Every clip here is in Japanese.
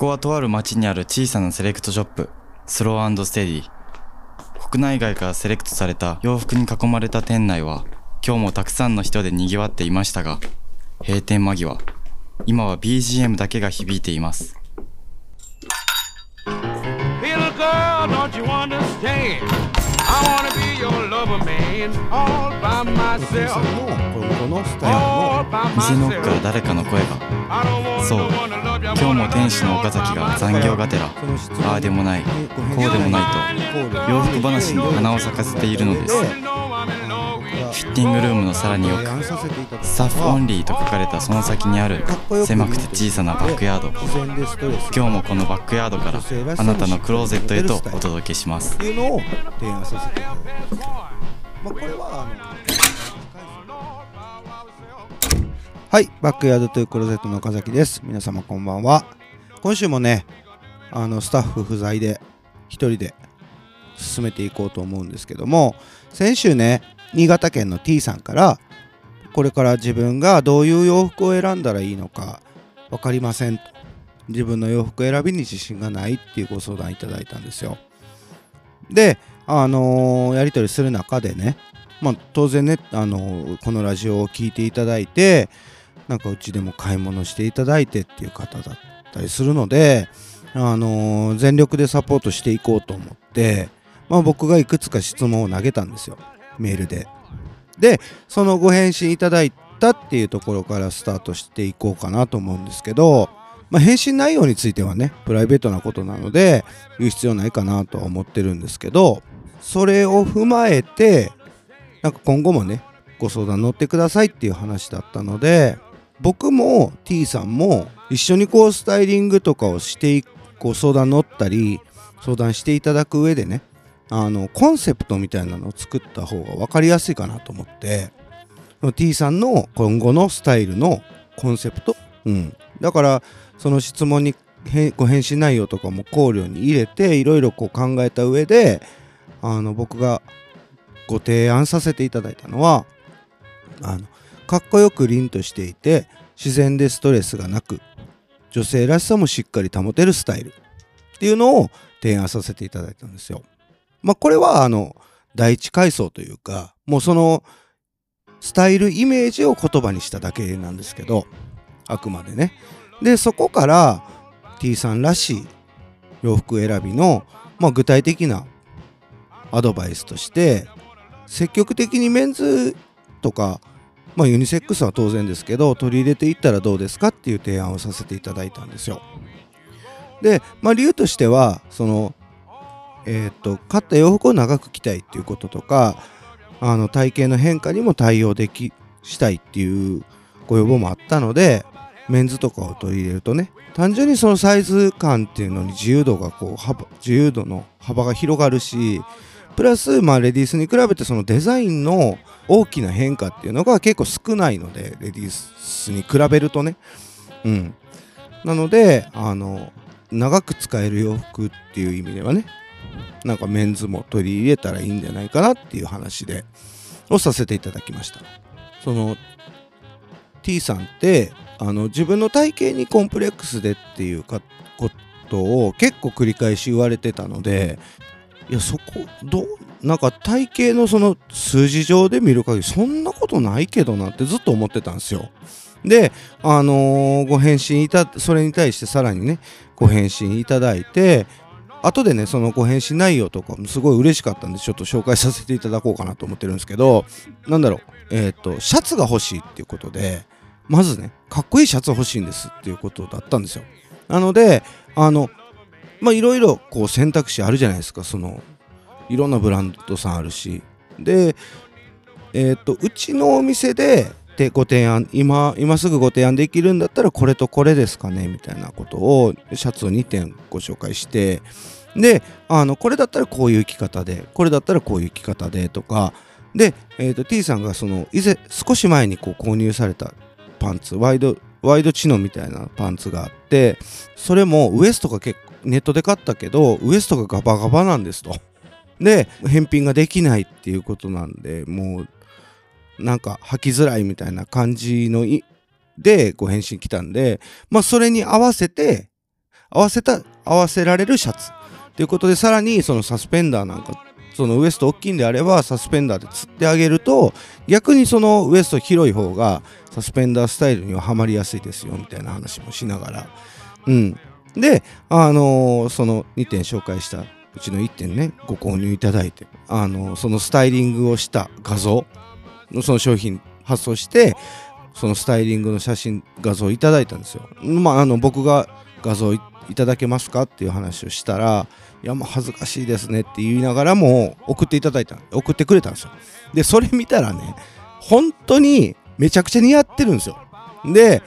こはとある町にある小さなセレクトショップ、スローステディ。国内外からセレクトされた洋服に囲まれた店内は、今日もたくさんの人で賑わっていましたが、閉店間際、今は BGM だけが響いています。Little girl, don't you understand? I wanna be your lover man all by 店の奥から.誰かの声が、そう今日も店主の岡崎が残業がてら、ああでもない、こうでもないと、洋服話に花を咲かせているのです。フィッティングルームのさらに奥、提案させていただいたスタッフオンリーと書かれたその先にある狭くて小さなバックヤード。今日もこのバックヤードからあなたのクローゼットへとお届けしますまあこれはあのはいバックヤードというクローゼットの岡崎です。皆様こんばんは。今週もねあのスタッフ不在で一人で進めていこうと思うんですけども先週ね新潟県の T さんからこれから自分がどういう洋服を選んだらいいのか分かりません。と自分の洋服選びに自信がないっていうご相談いただいたんですよ。であのーやり取りする中でねまあ当然ね、あのーこのラジオを聞いていただいてなんかうちでも買い物していただいてっていう方だったりするのであのー全力でサポートしていこうと思ってまあ僕がいくつか質問を投げたんですよ。メールで。でそのご返信いただいたっていうところからスタートしていこうかなと思うんですけどまあ、返信内容についてはねプライベートなことなので言う必要ないかなとは思ってるんですけどそれを踏まえてなんか今後もねご相談乗ってくださいっていう話だったので僕も T さんも一緒にこうスタイリングとかをしてこう相談乗ったり相談していただく上でねあのコンセプトみたいなのを作った方が分かりやすいかなと思って T さんの今後のスタイルのコンセプト、うん、だからその質問にご返信内容とかも考慮に入れていろいろ考えた上であの僕がご提案させていただいたのはあのかっこよく凛としていて自然でストレスがなく女性らしさもしっかり保てるスタイルっていうのを提案させていただいたんですよ。まあこれはあの第一階層というかもうそのスタイルイメージを言葉にしただけなんですけどあくまでね。でそこから T さんらしい洋服選びの、まあ、具体的なアドバイスとして積極的にメンズとか、まあ、ユニセックスは当然ですけど取り入れていったらどうですかっていう提案をさせていただいたんですよ。で、まあ、理由としてはそのえーっと買った洋服を長く着たいっていうこととかあの体型の変化にも対応できしたいっていうご要望もあったのでメンズとかを取り入れるとね単純にそのサイズ感っていうのに自由度がこう幅自由度の幅が広がるしプラスまあレディースに比べてそのデザインの大きな変化っていうのが結構少ないのでレディースに比べるとね。うん。なのであの長く使える洋服っていう意味ではねなんかメンズも取り入れたらいいんじゃないかなっていう話でをさせていただきました。その T さんってあの自分の体型にコンプレックスでっていうかことを結構繰り返し言われてたのでいやそこどうなんか体型のその数字上で見る限りそんなことないけどなってずっと思ってたんですよ。で、あのーご返信いたそれに対してさらにねご返信いただいて後でねそのご返信内容とかもすごい嬉しかったんでちょっと紹介させていただこうかなと思ってるんですけどなんだろうえっ、とシャツが欲しいっていうことでまずねかっこいいシャツ欲しいんですっていうことだったんですよなのであのまあいろいろこう選択肢あるじゃないですか。そのいろんなブランドさんあるし。でえっ、とうちのお店でご提案今今すぐご提案できるんだったらこれとこれですかねみたいなことをシャツを2点ご紹介してであのこれだったらこういう着方でこれだったらこういう着方でとかで、えー、と T さんがその以前少し前にこう購入されたパンツワイドワイドチノみたいなパンツがあってそれもウエストが結構ネットで買ったけどウエストがガバガバなんですと。で返品ができないっていうことなんでもうなんか履きづらいみたいな感じのいでご返信来たんでまあそれに合わせて合わせた合わせられるシャツ。ということでさらにそのサスペンダーなんかそのウエスト大きいんであればサスペンダーで釣ってあげると逆にそのウエスト広い方がサスペンダースタイルにはハマりやすいですよみたいな話もしながら。うん。であのーその2点紹介したうちの1点ねご購入いただいてあのーそのスタイリングをした画像のその商品発送してそのスタイリングの写真画像をいただいたんですよ。まああの僕が画像いただけますかっていう話をしたらいやもう恥ずかしいですねって言いながらも送っていただいた送ってくれたんですよ。でそれ見たらね本当にめちゃくちゃ似合ってるんですよ。で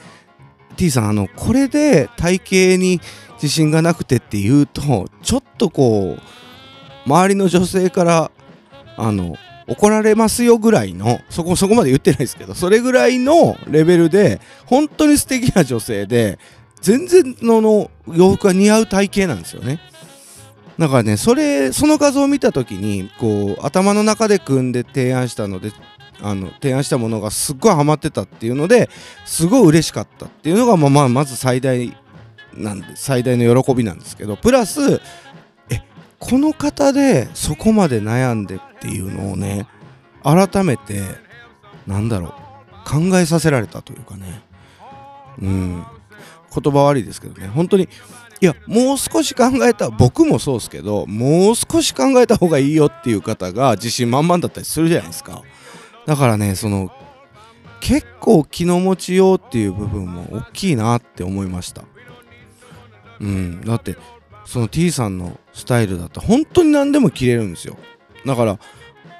T さんあのこれで体型に自信がなくてっていうとちょっとこう周りの女性からあの怒られますよぐらいのそこそこまで言ってないですけどそれぐらいのレベルで本当に素敵な女性で全然のの洋服が似合う体型なんですよね。だからねそれその画像を見た時にこう頭の中で組んで提案したのであの提案したものがすっごいハマってたっていうのですごい嬉しかったっていうのがまあまあまず最大なんで最大の喜びなんですけどプラスえこの方でそこまで悩んでっていうのをね改めてなんだろう考えさせられたというかね。うん。言葉悪いですけどね。本当にいやもう少し考えた僕もそうですけどもう少し考えた方がいいよっていう方が自信満々だったりするじゃないですか。だからねその結構気の持ちようっていう部分も大きいなって思いました。うん。だってその T さんのスタイルだと本当に何でも着れるんですよ。だから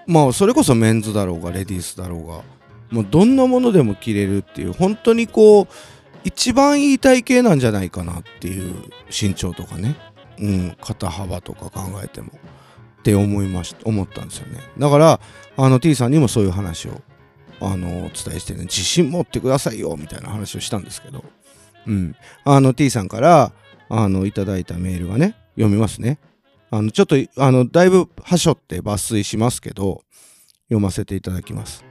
まあそれこそメンズだろうがレディースだろうがもうどんなものでも着れるっていう本当にこう一番いい体型なんじゃないかなっていう身長とかね、うん、肩幅とか考えても。って思いまし思ったんですよね。だからあの T さんにもそういう話をあのお伝えしてね自信持ってくださいよみたいな話をしたんですけど。うん。あの T さんからあのいただいたメールがね読みますね。あのちょっとあのだいぶはしょって抜粋しますけど読ませていただきます。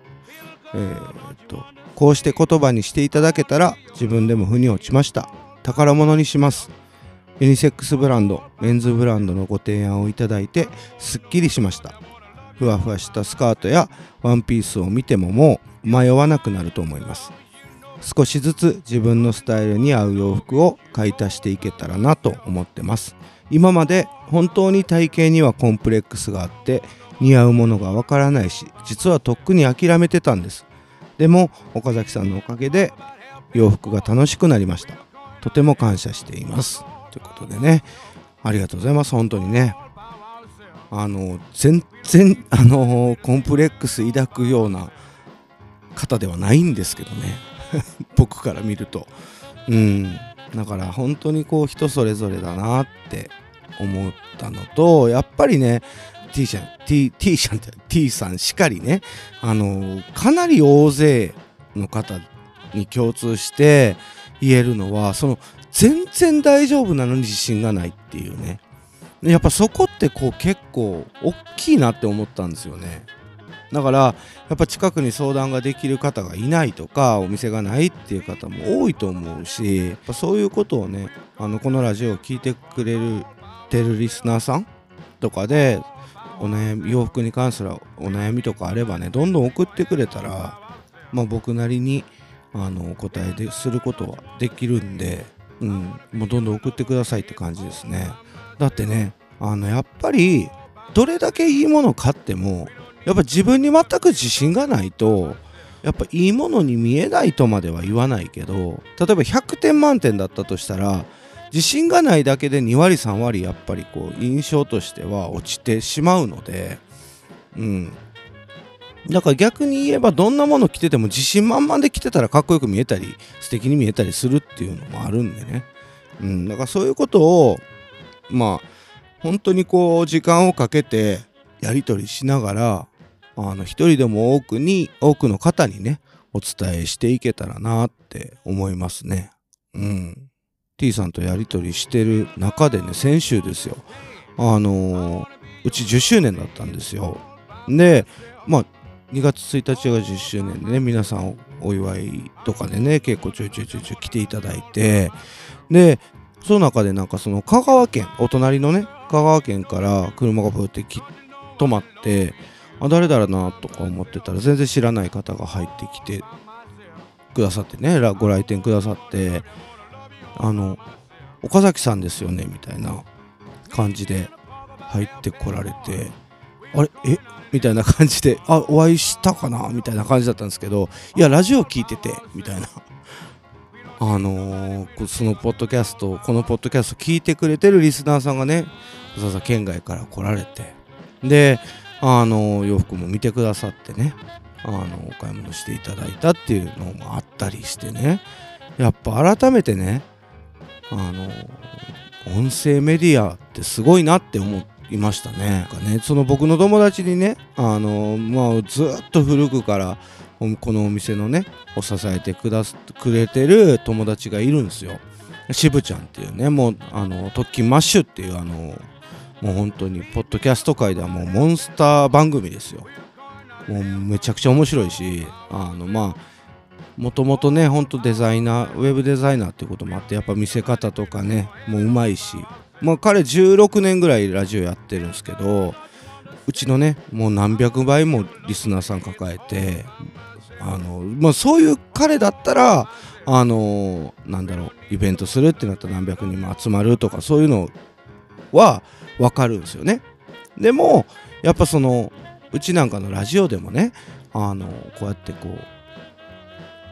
えーっとこうして言葉にしていただけたら自分でも腑に落ちました。宝物にします。ユニセックスブランドメンズブランドのご提案をいただいてすっきりしました。ふわふわしたスカートやワンピースを見てももう迷わなくなると思います。少しずつ自分のスタイルに合う洋服を買い足していけたらなと思ってます。今まで本当に体型にはコンプレックスがあって似合うものがわからないし実はとっくに諦めてたんです。でも岡崎さんのおかげで洋服が楽しくなりました。とても感謝しています。ということでね。ありがとうございます。本当にね。あの全然 あのコンプレックス抱くような方ではないんですけどね。僕から見ると。うん。だから本当にこう人それぞれだなって思ったのとやっぱりね T さん T, T さんって T さんしかりねあのかなり大勢の方に共通して言えるのはその全然大丈夫なのに自信がないっていうね。やっぱそこってこう結構大きいなって思ったんですよね。だからやっぱ近くに相談ができる方がいないとかお店がないっていう方も多いと思うしやっぱそういうことをねあのこのラジオを聞いてくれるてるリスナーさんとかでお悩み洋服に関するお悩みとかあればねどんどん送ってくれたらまあ僕なりにあのお答えですることはできるんで、うん、もうどんどん送ってくださいって感じですね。だってねあのやっぱりどれだけいいもの買ってもやっぱ自分に全く自信がないとやっぱいいものに見えないとまでは言わないけど例えば100点満点だったとしたら自信がないだけで2割3割やっぱりこう印象としては落ちてしまうのでうん。だから逆に言えばどんなもの着てても自信満々で着てたらかっこよく見えたり素敵に見えたりするっていうのもあるんでねうんだからそういうことをまあ本当にこう時間をかけてやり取りしながらあの一人でも多くに多くの方にねお伝えしていけたらなって思いますね。うん。T さんとやり取りしてる中でね先週ですよあのーうち10周年だったんですよ。でまあ2月1日が10周年でね皆さんお祝いとかでね結構ちょいちょいちょいちょい来ていただいてでその中でなんかその香川県お隣のね香川県から車がブーってき止まってあ誰だろうなとか思ってたら全然知らない方が入ってきてくださってねご来店くださってあの岡崎さんですよねみたいな感じで入ってこられてあれ？え？みたいな感じであお会いしたかな？みたいな感じだったんですけどいやラジオ聞いててみたいな。あのーそのポッドキャストこのポッドキャスト聞いてくれてるリスナーさんがねわざわざ県外から来られて。であのー洋服も見てくださってねあのお買い物していただいたっていうのもあったりしてね。やっぱ改めてねあの音声メディアってすごいなって思っいましたね。ねその僕の友達にねあの、まあ、ずっと古くからこのお店のねを支えてくだすくれてる友達がいるんですよ。渋ちゃんっていうねもうあの特勤マッシュっていうあのもう本当にポッドキャスト界ではもうモンスター番組ですよ。もうめちゃくちゃ面白いしあのまあもともとねほんとデザイナーウェブデザイナーっていうこともあってやっぱ見せ方とかねもううまいしまあ彼16年ぐらいラジオやってるんですけどうちのねもう何百倍もリスナーさん抱えてあのまあそういう彼だったらあのなんだろうイベントするってなったら何百人も集まるとかそういうのは分かるんですよね。でもやっぱそのうちなんかのラジオでもねあのこうやってこう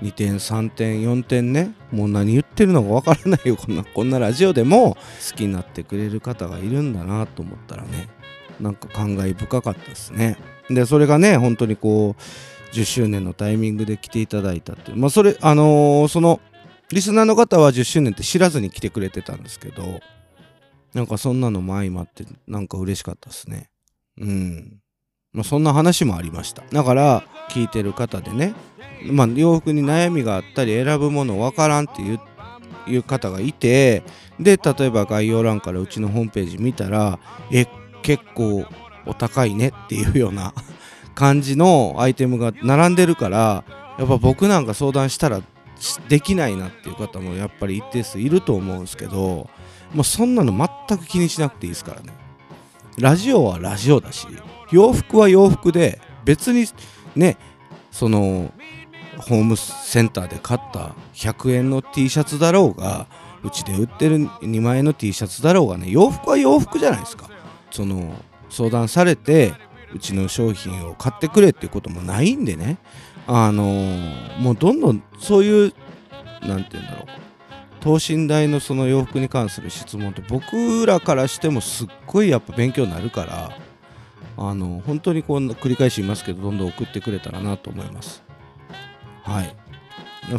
2点3点4点ね。もう何言ってるのかわからないよ。こんなこんなラジオでも好きになってくれる方がいるんだなと思ったらね。なんか感慨深かったですね。でそれがね本当にこう10周年のタイミングで来ていただいたっていう。まあそれあのーそのリスナーの方は10周年って知らずに来てくれてたんですけどなんかそんなのも相まってなんか嬉しかったですね。うん。まあそんな話もありました。だから聞いてる方でねまあ、洋服に悩みがあったり選ぶものわからんっていういう方がいてで例えば概要欄からうちのホームページ見たらえ結構お高いねっていうような 感じのアイテムが並んでるからやっぱ僕なんか相談したらできないなっていう方もやっぱり一定数いると思うんですけどもうそんなの全く気にしなくていいですからね。ラジオはラジオだし洋服は洋服で別にねそのホームセンターで買った100円の T シャツだろうがうちで売ってる2万円の T シャツだろうがね洋服は洋服じゃないですか。その相談されてうちの商品を買ってくれっていうこともないんでね。あのーもうどんどんそういうなんて言うんだろう。等身大のその洋服に関する質問って僕らからしてもすっごいやっぱ勉強になるからあの本当にこう繰り返し言いますけどどんどん送ってくれたらなと思います。はい。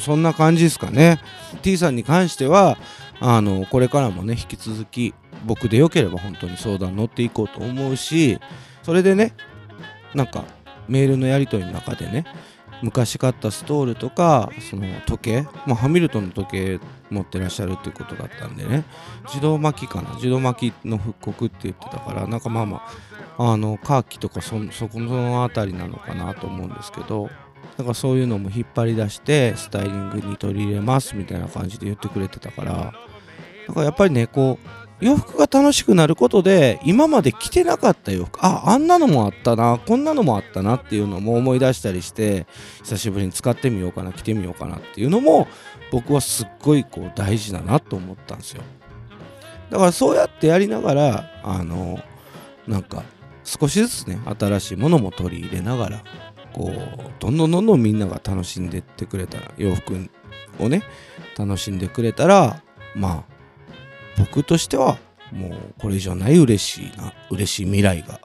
そんな感じですかね。T さんに関してはあのこれからもね引き続き僕でよければ本当に相談乗っていこうと思うしそれでねなんかメールのやり取りの中でね昔買ったストールとかその時計、まあ、ハミルトンの時計持ってらっしゃるっていうことだったんでね。自動巻きかな。自動巻きの復刻って言ってたからなんかまあまああのカーキとかそそこの辺りなのかなと思うんですけどなんかそういうのも引っ張り出してスタイリングに取り入れますみたいな感じで言ってくれてたからなんかやっぱりねこう洋服が楽しくなることで今まで着てなかった洋服ああんなのもあったなこんなのもあったなっていうのも思い出したりして久しぶりに使ってみようかな着てみようかなっていうのも僕はすっごいこう大事だなと思ったんですよ。だからそうやってやりながらあのなんか少しずつね新しいものも取り入れながらこうどんどんどんどんみんなが楽しんでってくれたら洋服をね楽しんでくれたらまあ僕としてはもうこれ以上ない嬉しいな嬉しい未来が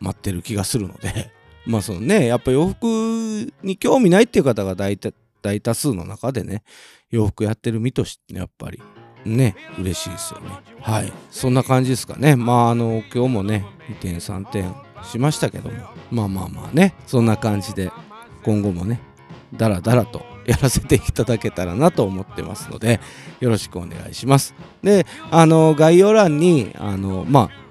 待ってる気がするので まあそのねやっぱ洋服に興味ないっていう方が大多大多数の中でね洋服やってる身としてやっぱりね嬉しいですよね。はい。そんな感じですかね。まああの今日もね2点3点しましたけどもまあまあまあねそんな感じで今後もねダラダラとやらせていただけたらなと思ってますのでよろしくお願いします。であの概要欄にあのまあ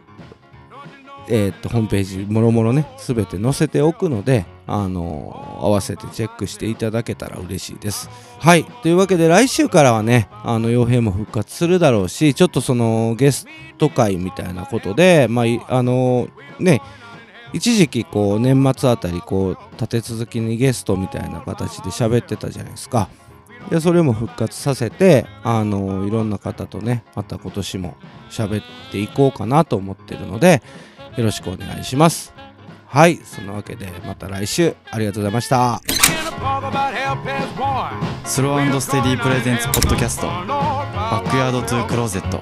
えー、っとホームページもろもろね全て載せておくのであの合わせてチェックしていただけたら嬉しいです。はい。というわけで来週からはねあの傭兵も復活するだろうしちょっとそのゲスト会みたいなことでまああのね一時期こう年末あたりこう立て続きにゲストみたいな形で喋ってたじゃないですか。でそれも復活させてあのいろんな方とねまた今年も喋っていこうかなと思ってるのでよろしくお願いします。はいそんなわけでまた来週ありがとうございました。スローステディープレゼンツポッドキャストバックヤードトゥークローゼット